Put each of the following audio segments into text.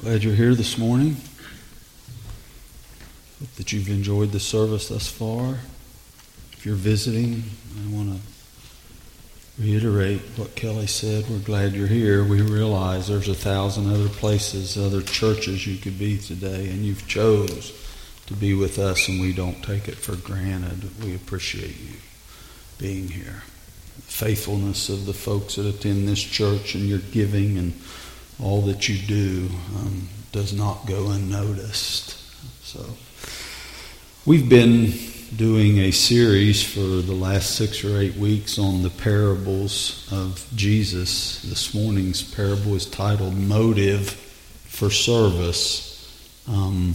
Glad you're here this morning. Hope that you've enjoyed the service thus far. If you're visiting, I want to reiterate what Kelly said. We're glad you're here. We realize there's a thousand other places, other churches you could be today, and you've chose to be with us, and we don't take it for granted. We appreciate you being here. The faithfulness of the folks that attend this church and your giving and all that you do um, does not go unnoticed. So, we've been doing a series for the last six or eight weeks on the parables of Jesus. This morning's parable is titled Motive for Service. Um,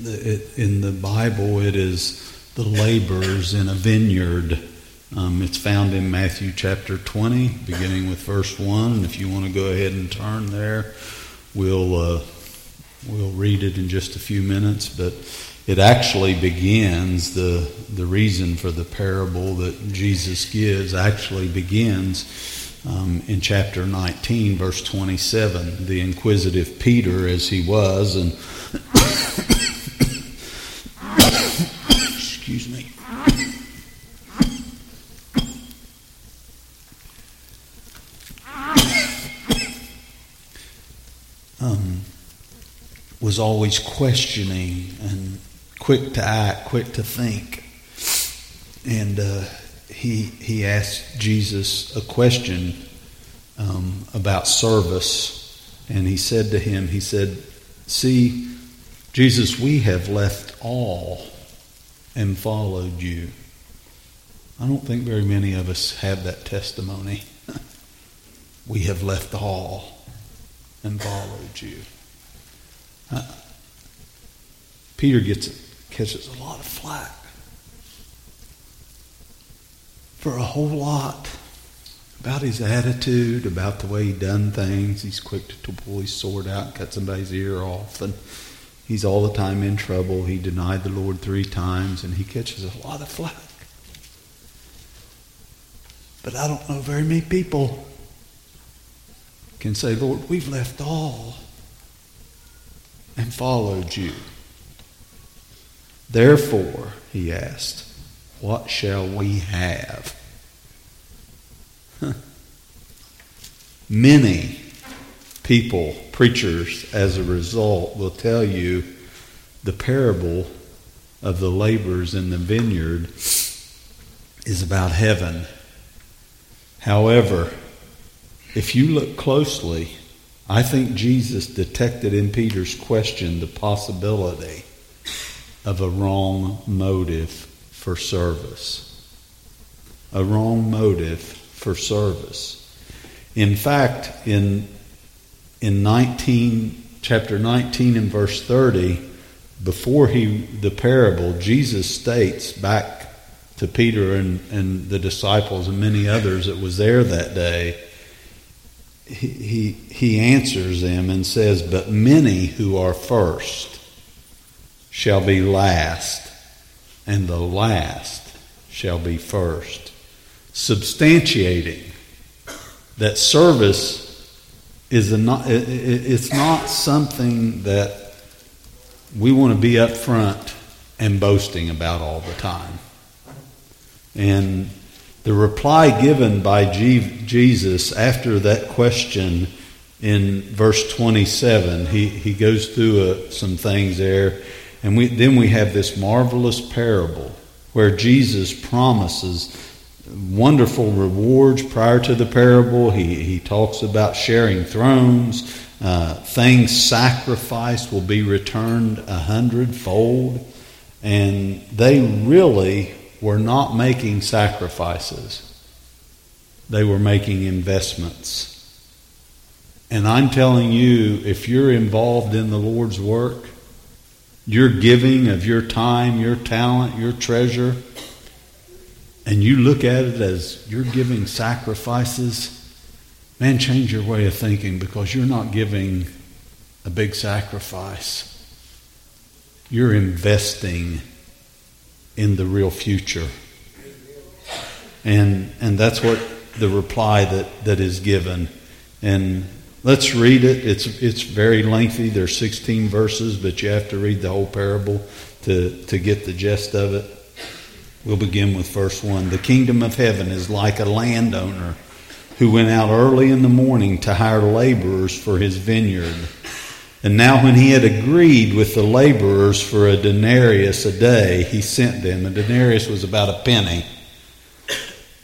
it, in the Bible, it is the laborers in a vineyard. Um, it's found in Matthew chapter 20, beginning with verse 1. And if you want to go ahead and turn there, we'll, uh, we'll read it in just a few minutes. But it actually begins, the, the reason for the parable that Jesus gives actually begins um, in chapter 19, verse 27. The inquisitive Peter, as he was, and excuse me. um, was always questioning and quick to act, quick to think. And uh, he, he asked Jesus a question um, about service. And he said to him, He said, See, Jesus, we have left all and followed you. I don't think very many of us have that testimony. we have left all and followed you. Uh, Peter gets catches a lot of flack for a whole lot about his attitude, about the way he done things. He's quick to pull his sword out cut somebody's ear off, and he's all the time in trouble. He denied the Lord three times, and he catches a lot of flack. But I don't know very many people can say, Lord, we've left all and followed you. Therefore, he asked, what shall we have? Many people, preachers, as a result, will tell you the parable of the laborers in the vineyard is about heaven. However, if you look closely, I think Jesus detected in Peter's question the possibility of a wrong motive for service. A wrong motive for service. In fact, in, in 19, chapter 19 and verse 30, before he, the parable, Jesus states back to Peter and, and the disciples and many others that was there that day, he, he, answers them and says, But many who are first shall be last, and the last shall be first. Substantiating that service is a not, it's not something that we want to be up front and boasting about all the time. And the reply given by Jesus after that question in verse 27, he, he goes through uh, some things there. And we, then we have this marvelous parable where Jesus promises wonderful rewards prior to the parable. He, he talks about sharing thrones. Uh, things sacrificed will be returned a hundredfold. And they really were not making sacrifices, they were making investments. And I'm telling you, if you're involved in the Lord's work, your giving of your time, your talent, your treasure, and you look at it as you're giving sacrifices, man, change your way of thinking because you're not giving a big sacrifice. You're investing in the real future. And, and that's what the reply that, that is given. And let's read it. It's, it's very lengthy. There's 16 verses, but you have to read the whole parable to, to get the gist of it. We'll begin with verse 1. The kingdom of heaven is like a landowner who went out early in the morning to hire laborers for his vineyard. And now, when he had agreed with the laborers for a denarius a day, he sent them. A denarius was about a penny.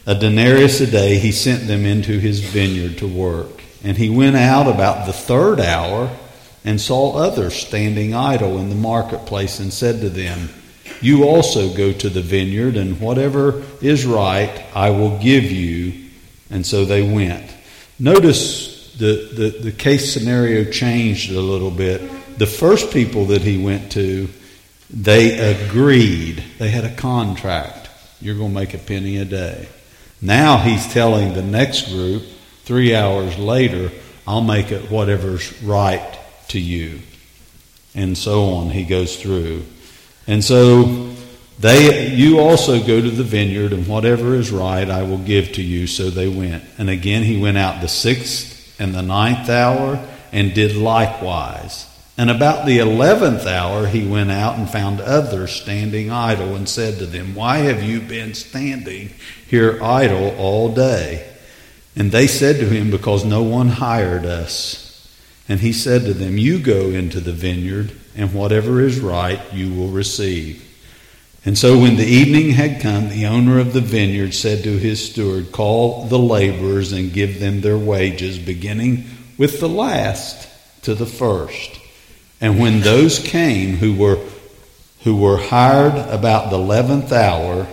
A denarius a day, he sent them into his vineyard to work. And he went out about the third hour and saw others standing idle in the marketplace and said to them, You also go to the vineyard, and whatever is right I will give you and so they went. Notice the, the, the case scenario changed a little bit. The first people that he went to, they agreed. They had a contract. You're going to make a penny a day. Now he's telling the next group, three hours later, I'll make it whatever's right to you. And so on, he goes through. And so they, you also go to the vineyard, and whatever is right I will give to you. So they went. And again he went out the sixth and the ninth hour and did likewise. And about the eleventh hour he went out and found others standing idle and said to them, Why have you been standing here idle all day? And they said to him, Because no one hired us. And he said to them, You go into the vineyard, and whatever is right you will receive. And so when the evening had come, the owner of the vineyard said to his steward, Call the laborers and give them their wages, beginning with the last to the first. And when those came who were who were hired about the eleventh hour,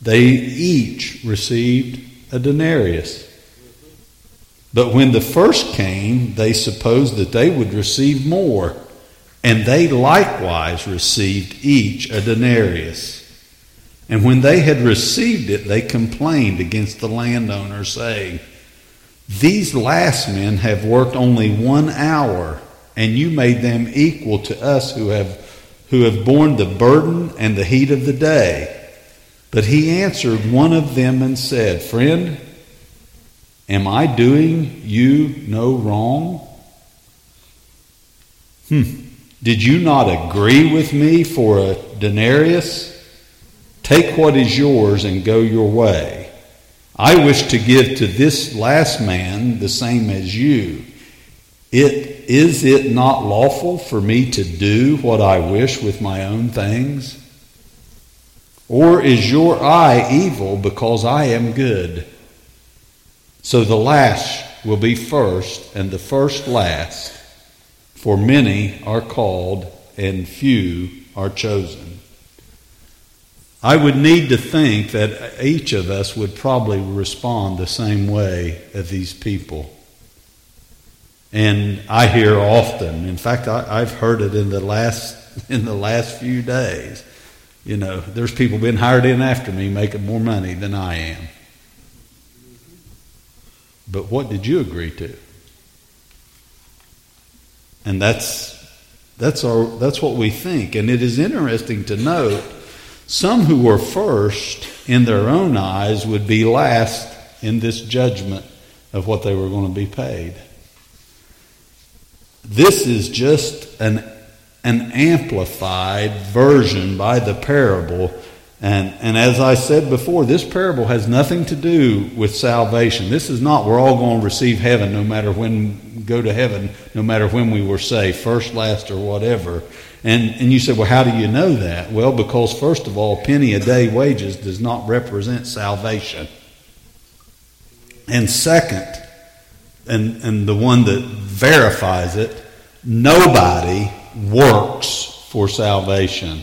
they each received a denarius. But when the first came, they supposed that they would receive more. And they likewise received each a denarius. And when they had received it, they complained against the landowner, saying, These last men have worked only one hour, and you made them equal to us who have, who have borne the burden and the heat of the day. But he answered one of them and said, Friend, am I doing you no wrong? Hmm. Did you not agree with me for a denarius? Take what is yours and go your way. I wish to give to this last man the same as you. It, is it not lawful for me to do what I wish with my own things? Or is your eye evil because I am good? So the last will be first, and the first last. For many are called, and few are chosen. I would need to think that each of us would probably respond the same way as these people. And I hear often, in fact, I, have heard it in the last in the last few days. You know, there's people been hired in after me making more money than I am. But what did you agree to? And that's, that's, our, that's what we think. And it is interesting to note some who were first in their own eyes would be last in this judgment of what they were going to be paid. This is just an, an amplified version by the parable and, and as I said before, this parable has nothing to do with salvation. This is not we're all going to receive heaven no matter when go to heaven, no matter when we were saved, first, last, or whatever. And, and you said, well, how do you know that? Well, because first of all, penny a day wages does not represent salvation. And second, and, and the one that verifies it, nobody works for salvation.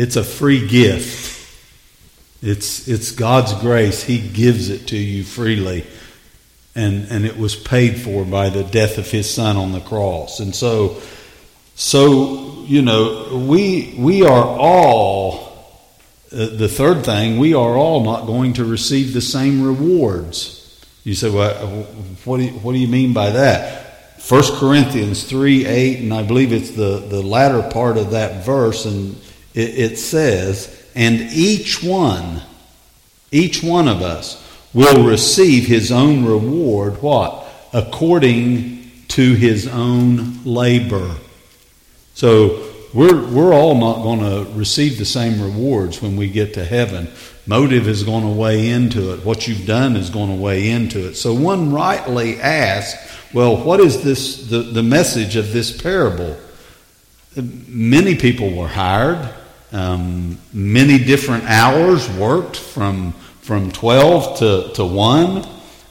It's a free gift. It's, it's God's grace. He gives it to you freely. And, and it was paid for by the death of his son on the cross. And so, so you know, we, we are all, uh, the third thing, we are all not going to receive the same rewards. You say, well, what do you, what do you mean by that? 1 Corinthians 3 8, and I believe it's the, the latter part of that verse, and it, it says, and each one, each one of us will receive his own reward, what? according to his own labor. So we're, we're all not going to receive the same rewards when we get to heaven. Motive is going to weigh into it. What you've done is going to weigh into it. So one rightly asks, well, what is this the, the message of this parable? Many people were hired. Um, many different hours worked from from 12 to, to 1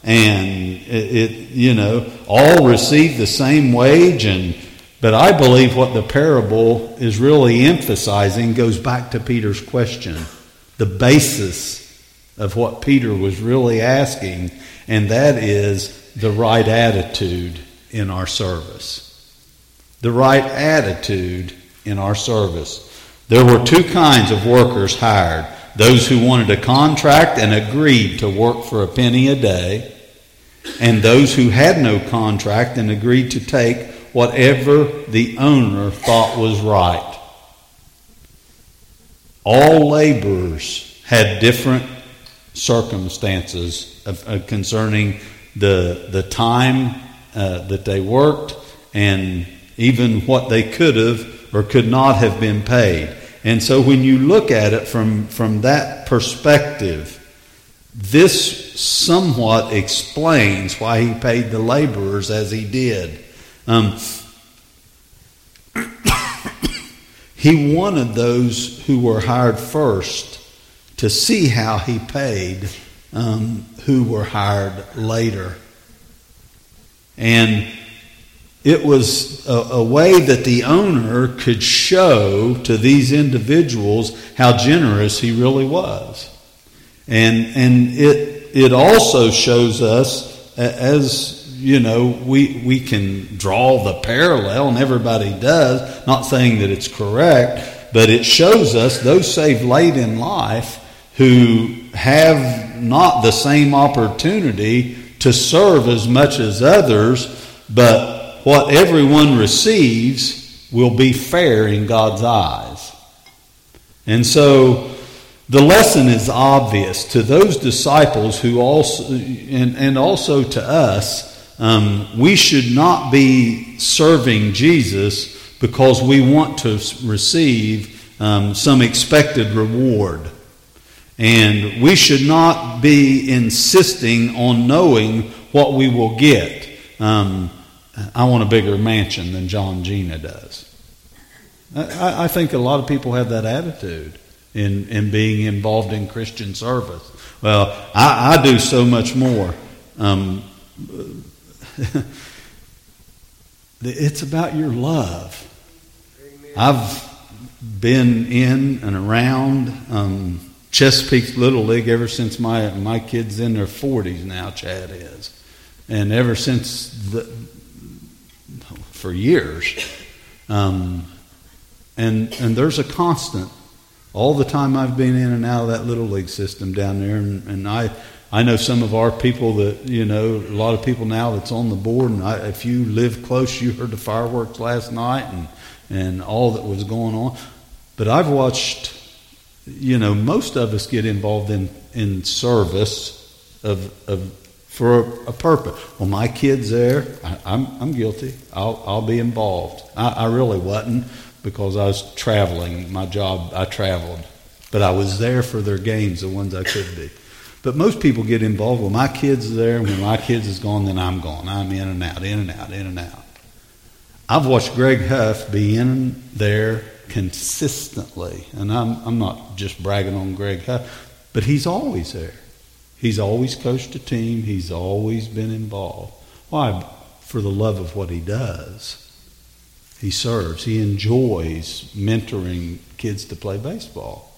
and it, it, you know all received the same wage. And but i believe what the parable is really emphasizing goes back to peter's question the basis of what peter was really asking. And that is the right attitude in our service. The right attitude in our service there were two kinds of workers hired those who wanted a contract and agreed to work for a penny a day, and those who had no contract and agreed to take whatever the owner thought was right. All laborers had different circumstances of, of concerning the, the time uh, that they worked and even what they could have or could not have been paid. And so when you look at it from, from that perspective, this somewhat explains why he paid the laborers as he did. Um, he wanted those who were hired first to see how he paid um, who were hired later. And it was a, a, way that the owner could show to these individuals how generous he really was. And, and it, it also shows us, as you know, we, we can draw the parallel, and everybody does, not saying that it's correct, but it shows us those saved late in life who have not the same opportunity to serve as much as others, but what everyone receives will be fair in God's eyes. And so the lesson is obvious to those disciples who also, and, and also to us, um, we should not be serving Jesus because we want to receive um, some expected reward. And we should not be insisting on knowing what we will get. Um, I want a bigger mansion than John Gina does. I, I think a lot of people have that attitude in, in being involved in Christian service. Well, I, I do so much more. Um, it's about your love. I've been in and around um, Chesapeake Little League ever since my my kids in their 40s now. Chad is, and ever since the, for years. Um, and, and there's a constant all the time I've been in and out of that little league system down there. And, and I, I know some of our people that, you know, a lot of people now that's on the board. And I, if you live close, you heard the fireworks last night and, and all that was going on. But I've watched, you know, most of us get involved in, in service of, of for a, a, purpose. Well, my kid's there. I, am I'm, I'm guilty. I'll, I'll be involved. I, I really wasn't because I was traveling. My job, I traveled. But I was there for their games, the ones I could be. But most people get involved. Well, my kid's are there, and when my kids is gone, then I'm gone. I'm in and out, in and out, in and out. I've watched Greg Huff be in there consistently, and I'm, I'm not just bragging on Greg Huff, but he's always there. He's always coached a team, he's always been involved. Why? For the love of what he does. He serves, he enjoys mentoring kids to play baseball.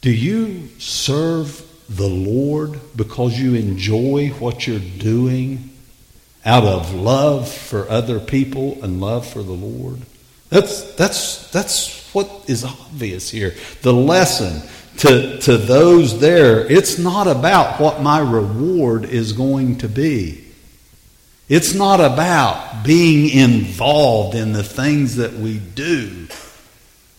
Do you serve the Lord because you enjoy what you're doing out of love for other people and love for the Lord? That's, that's, that's what is obvious here. The lesson to, to those there, it's not about what my reward is going to be. It's not about being involved in the things that we do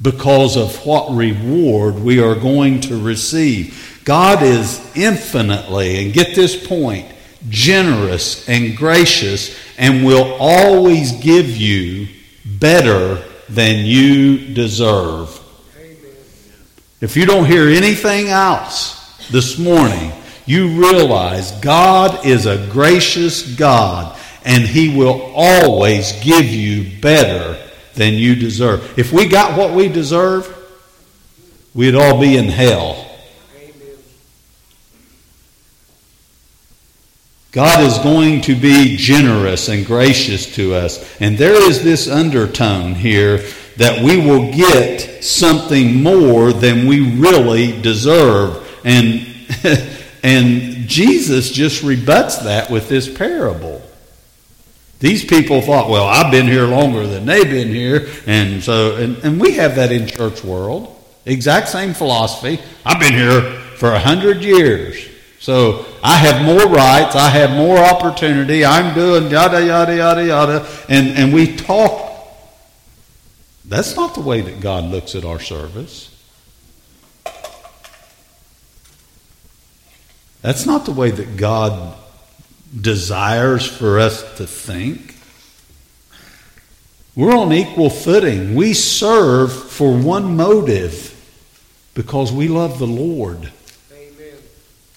because of what reward we are going to receive. God is infinitely, and get this point, generous and gracious and will always give you better than you deserve. If you don't hear anything else this morning, you realize God is a gracious God and He will always give you better than you deserve. If we got what we deserve, we'd all be in hell. God is going to be generous and gracious to us. And there is this undertone here that we will get something more than we really deserve. And, and Jesus just rebuts that with this parable. These people thought, well, I've been here longer than they've been here. And so, and, and we have that in church world. Exact same philosophy. I've been here for a hundred years. So I have more rights. I have more opportunity. I'm doing yada, yada, yada, yada. And, and we talk. That's not the way that God looks at our service. That's not the way that God desires for us to think. We're on equal footing. We serve for one motive because we love the Lord.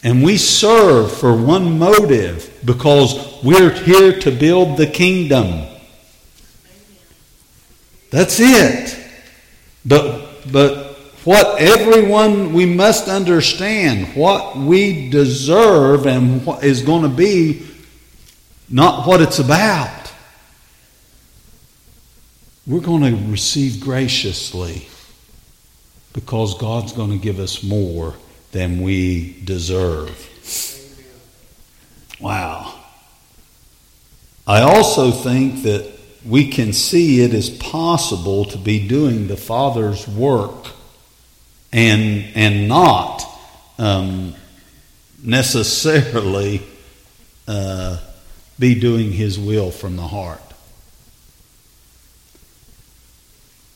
And we serve for one motive because we're here to build the kingdom. That's it. But, but what everyone, we must understand what we deserve and what is going to be not what it's about. We're going to receive graciously because God's going to give us more than we deserve. Wow. I also think that we can see it is possible to be doing the Father's work and, and not um, necessarily uh, be doing His will from the heart.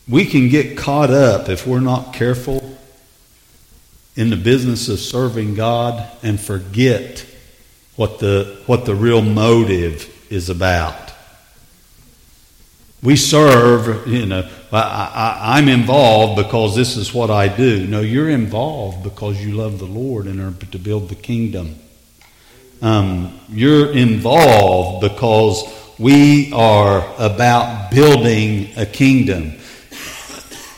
We can get caught up if we're not careful in the business of serving God and forget what the, what the real motive is about. We serve, you know, I, am involved because this is what I do. No, you're involved because you love the Lord and are to build the kingdom. Um, you're involved because we are about building a kingdom.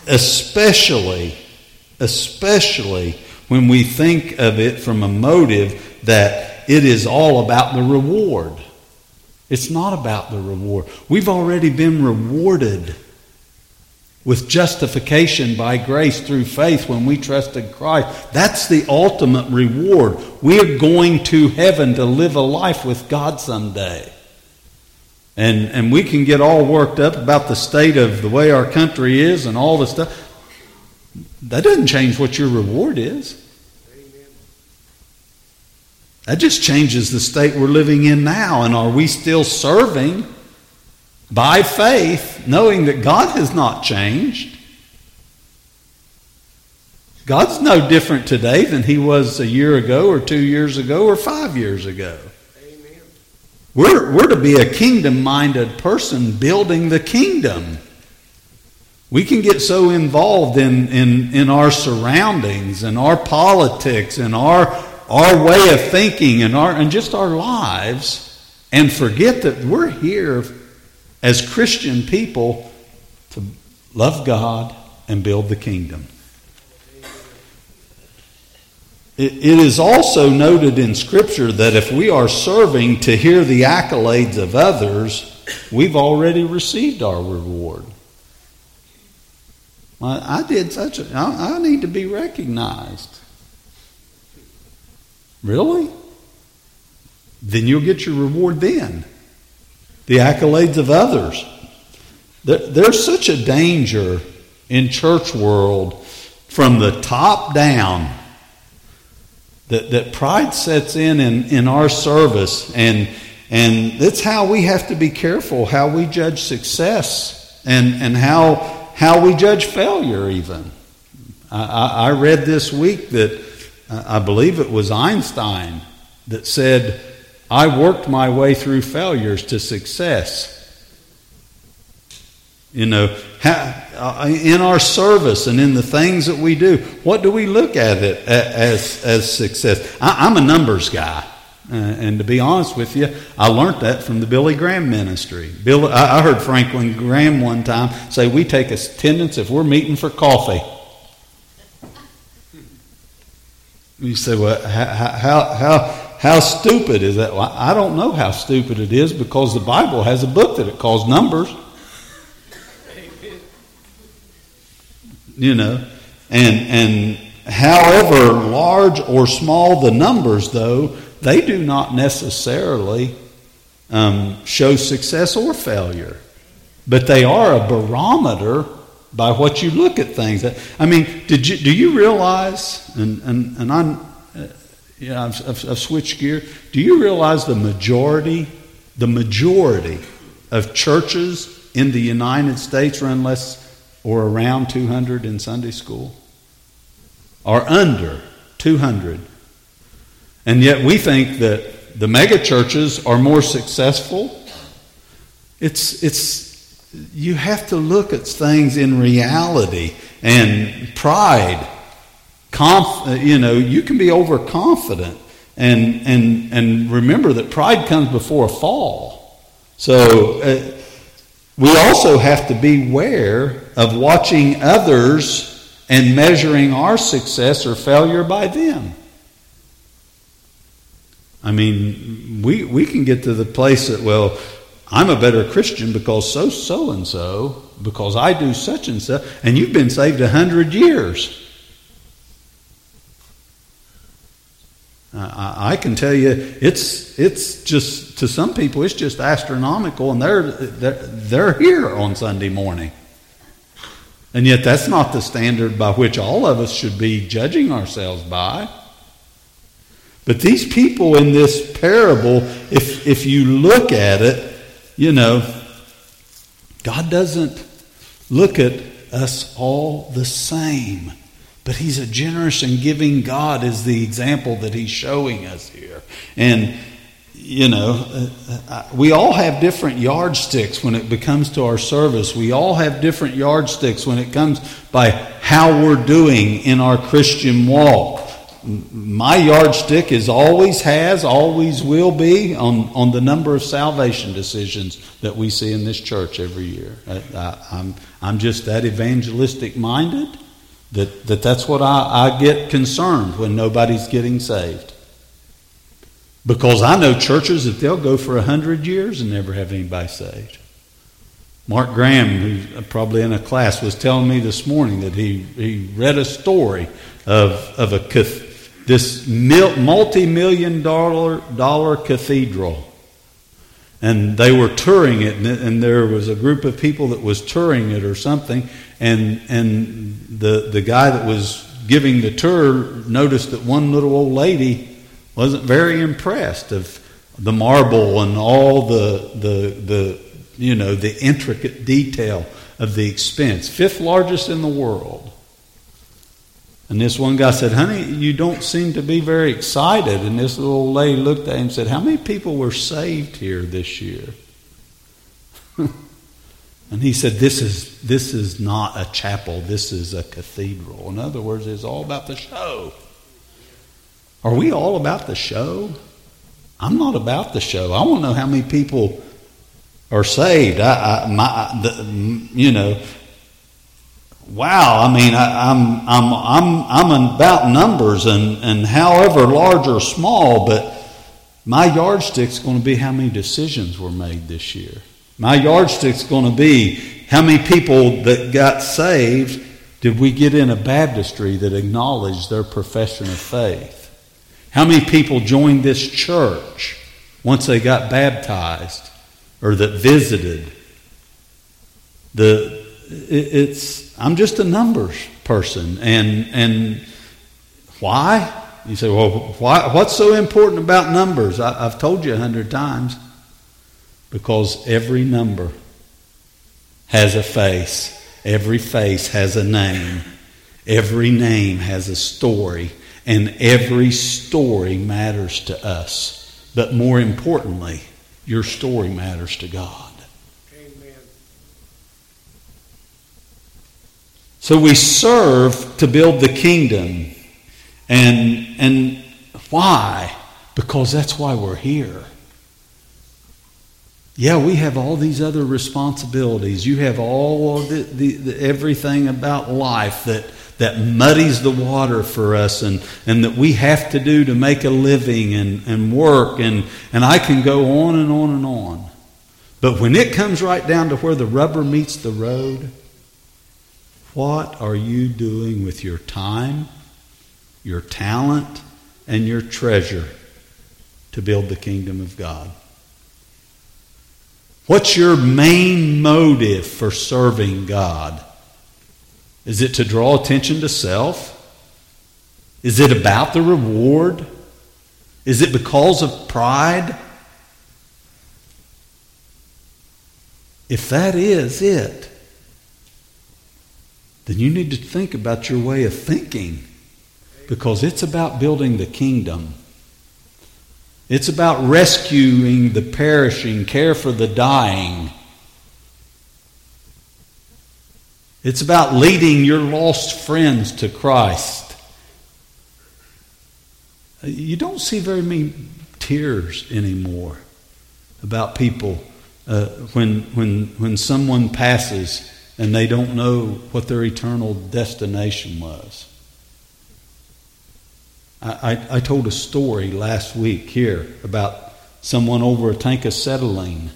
Especially, especially when we think of it from a motive that it is all about the reward. It's not about the reward. We've already been rewarded with justification by grace through faith when we trusted Christ. That's the ultimate reward. We are going to heaven to live a life with God someday. And, and we can get all worked up about the state of the way our country is and all the stuff. That doesn't change what your reward is. That just changes the state we're living in now. And are we still serving by faith, knowing that God has not changed? God's no different today than he was a year ago or two years ago or five years ago. Amen. We're, we're to be a kingdom minded person building the kingdom. We can get so involved in, in, in our surroundings and our politics and our our way of thinking and, our, and just our lives and forget that we're here as Christian people to love God and build the kingdom. It, it is also noted in Scripture that if we are serving to hear the accolades of others, we've already received our reward. I, I did such a, I, I need to be recognized. Really? Then you'll get your reward then. The accolades of others. There's such a danger in church world from the top down that, that pride sets in, in in our service and and that's how we have to be careful how we judge success and, and how how we judge failure even. I, I read this week that I believe it was Einstein that said, I worked my way through failures to success. You know, uh, in our service and in the things that we do, what do we look at it as, as success? I'm a numbers guy. Uh, and to be honest with you, I learned that from the Billy Graham ministry. Bill, I heard Franklin Graham one time say, We take attendance if we're meeting for coffee. You say, Well, how, how, how, how stupid is that? Well, I don't know how stupid it is because the Bible has a book that it calls Numbers. You know, and, and however large or small the numbers, though, they do not necessarily um, show success or failure, but they are a barometer by what you look at things. I mean, did you, do you realize, and, and, and I'm, uh, yeah, I've, I've, I've switched gear. Do you realize the majority, the majority of churches in the United States run less or around 200 in Sunday school? Are under 200 and yet we think that the mega churches are more successful. It's, it's, you have to look at things in reality and pride. Conf, you know, you can be overconfident. And, and, and remember that pride comes before a fall. So uh, we also have to beware of watching others and measuring our success or failure by them. I mean, we, we can get to the place that, well, I'm a better Christian because so, so and so, because I do such and such, and you've been saved a hundred years. I, I can tell you, it's, it's just, to some people, it's just astronomical, and they're, they're, they're here on Sunday morning. And yet, that's not the standard by which all of us should be judging ourselves by. But these people in this parable, if, if you look at it, you know, God doesn't look at us all the same. But He's a generous and giving God, is the example that He's showing us here. And, you know, uh, uh, we all have different yardsticks when it comes to our service. We all have different yardsticks when it comes by how we're doing in our Christian walk my yardstick is always has, always will be on, on the number of salvation decisions that we see in this church every year. I, am I'm, I'm just that evangelistic minded that, that that's what I, I get concerned when nobody's getting saved. Because I know churches that they'll go for a hundred years and never have anybody saved. Mark Graham, who's probably in a class, was telling me this morning that he, he read a story of, of a this multi million dollar, dollar cathedral. And they were touring it, and there was a group of people that was touring it or something. And, and the, the guy that was giving the tour noticed that one little old lady wasn't very impressed of the marble and all the, the, the, you know, the intricate detail of the expense. Fifth largest in the world. And this one guy said, Honey, you don't seem to be very excited. And this little lady looked at him and said, How many people were saved here this year? and he said, this is, this is not a chapel, this is a cathedral. In other words, it's all about the show. Are we all about the show? I'm not about the show. I want to know how many people are saved. I, I my, the, you know, wow, I mean, I, am I'm, I'm, I'm, I'm about numbers and, and however large or small, but my yardstick's going to be how many decisions were made this year. My yardstick's going to be how many people that got saved did we get in a baptistry that acknowledged their profession of faith? How many people joined this church once they got baptized or that visited? The, it's I'm just a numbers person, and and why? You say, well, why, what's so important about numbers? I, I've told you a hundred times. Because every number has a face. Every face has a name. Every name has a story. And every story matters to us. but more importantly, your story matters to God. Amen. So we serve to build the kingdom. And, and why? Because that's why we're here. Yeah, we have all these other responsibilities. You have all of the, the, the, everything about life that, that muddies the water for us and, and that we have to do to make a living and, and work. And, and I can go on and on and on. But when it comes right down to where the rubber meets the road, what are you doing with your time, your talent, and your treasure to build the kingdom of God? What's your main motive for serving God? Is it to draw attention to self? Is it about the reward? Is it because of pride? If that is it, then you need to think about your way of thinking because it's about building the kingdom. It's about rescuing the perishing, care for the dying. It's about leading your lost friends to Christ. You don't see very many tears anymore about people uh, when, when, when someone passes and they don't know what their eternal destination was. I, I, told a story last week here about someone over a tank of acetylene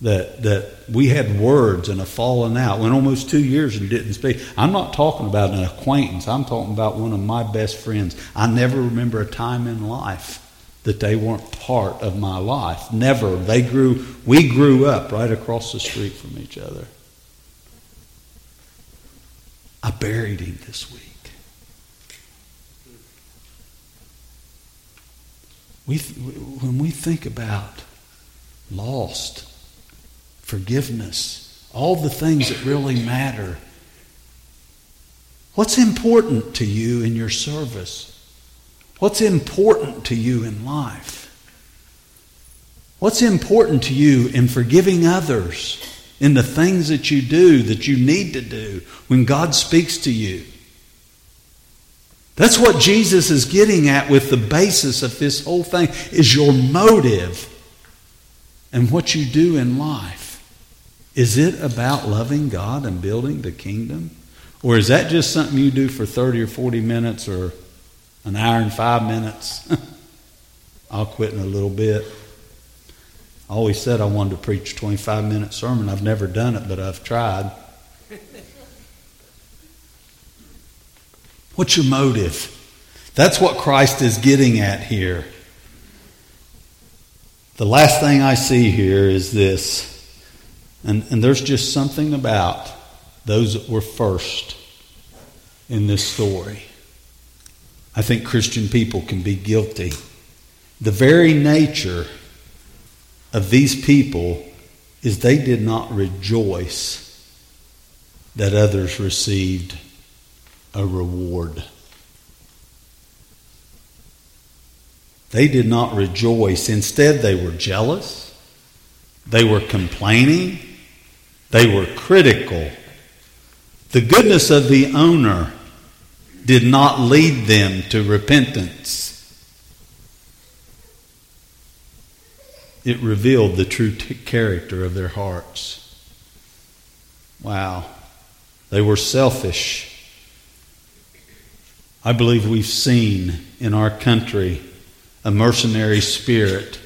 that that we had words and a falling out. Went almost two years and didn't speak. I'm not talking about an acquaintance. I'm talking about one of my best friends. I never remember a time in life that they weren't part of my life. Never. They grew. We grew up right across the street from each other. I buried him this week. We, when we think about lost, forgiveness, all the things that really matter, what's important to you in your service? What's important to you in life? What's important to you in forgiving others, in the things that you do that you need to do when God speaks to you? That's what Jesus is getting at with the basis of this whole thing is your motive and what you do in life. Is it about loving God and building the kingdom? Or is that just something you do for 30 or 40 minutes or an hour and five minutes? I'll quit in a little bit. I always said I wanted to preach a 25 minute sermon. I've never done it, but I've tried. What's your motive? That's what Christ is getting at here. The last thing I see here is this, and, and there's just something about those that were first in this story. I think Christian people can be guilty. The very nature of these people is they did not rejoice that others received a reward. They did not rejoice. Instead, they were jealous. They were complaining. They were critical. The goodness of the owner did not lead them to repentance. It revealed the true t- character of their hearts. Wow. They were selfish. I believe we've seen in our country a mercenary spirit,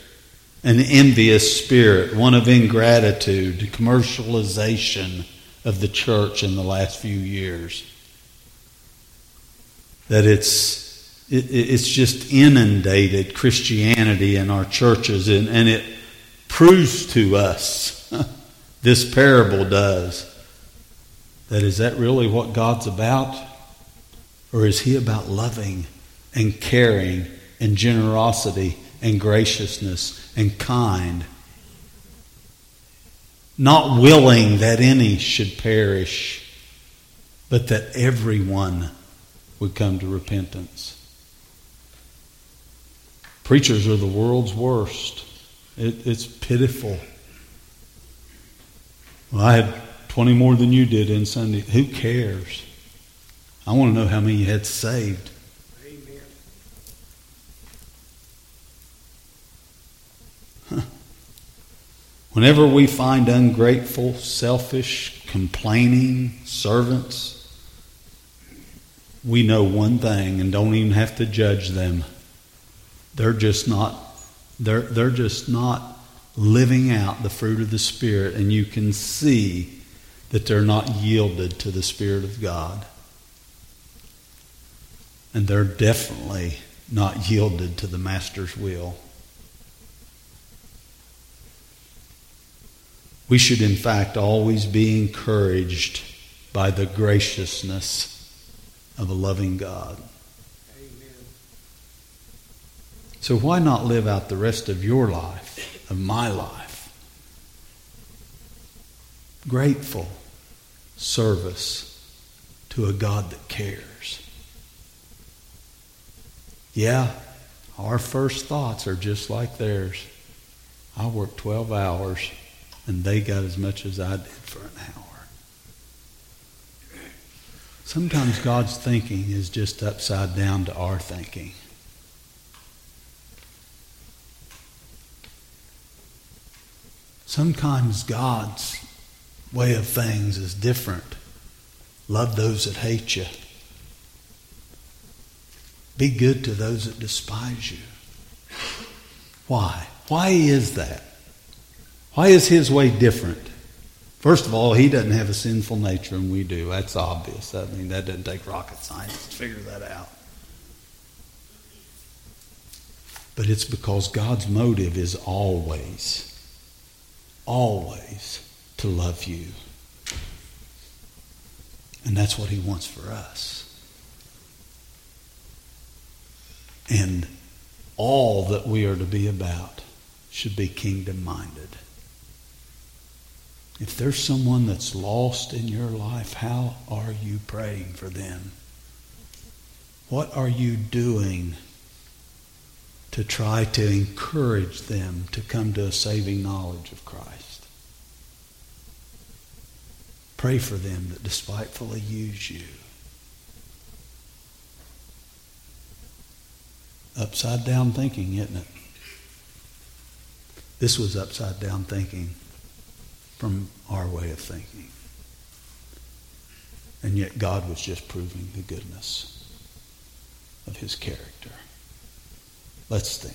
an envious spirit, one of ingratitude, commercialization of the church in the last few years. That it's, it, it's just inundated Christianity in our churches, and, and it proves to us, this parable does, that is that really what God's about? Or is he about loving and caring and generosity and graciousness and kind? Not willing that any should perish, but that everyone would come to repentance. Preachers are the world's worst. It, it's pitiful. Well, I had 20 more than you did in Sunday. Who cares? I want to know how many you had saved. Amen. Whenever we find ungrateful, selfish, complaining servants, we know one thing and don't even have to judge them. They're just not they're they're just not living out the fruit of the spirit and you can see that they're not yielded to the spirit of God. And they're definitely not yielded to the master's will. We should, in fact, always be encouraged by the graciousness of a loving God. Amen. So, why not live out the rest of your life, of my life? Grateful service to a God that cares. Yeah, our first thoughts are just like theirs. I worked 12 hours and they got as much as I did for an hour. Sometimes God's thinking is just upside down to our thinking. Sometimes God's way of things is different. Love those that hate you. Be good to those that despise you. Why? Why is that? Why is his way different? First of all, he doesn't have a sinful nature and we do. That's obvious. I mean, that doesn't take rocket science to figure that out. But it's because God's motive is always, always to love you. And that's what he wants for us. And all that we are to be about should be kingdom minded. If there's someone that's lost in your life, how are you praying for them? What are you doing to try to encourage them to come to a saving knowledge of Christ? Pray for them that despitefully use you. Upside down thinking, isn't it? This was upside down thinking from our way of thinking. And yet God was just proving the goodness of his character. Let's stand.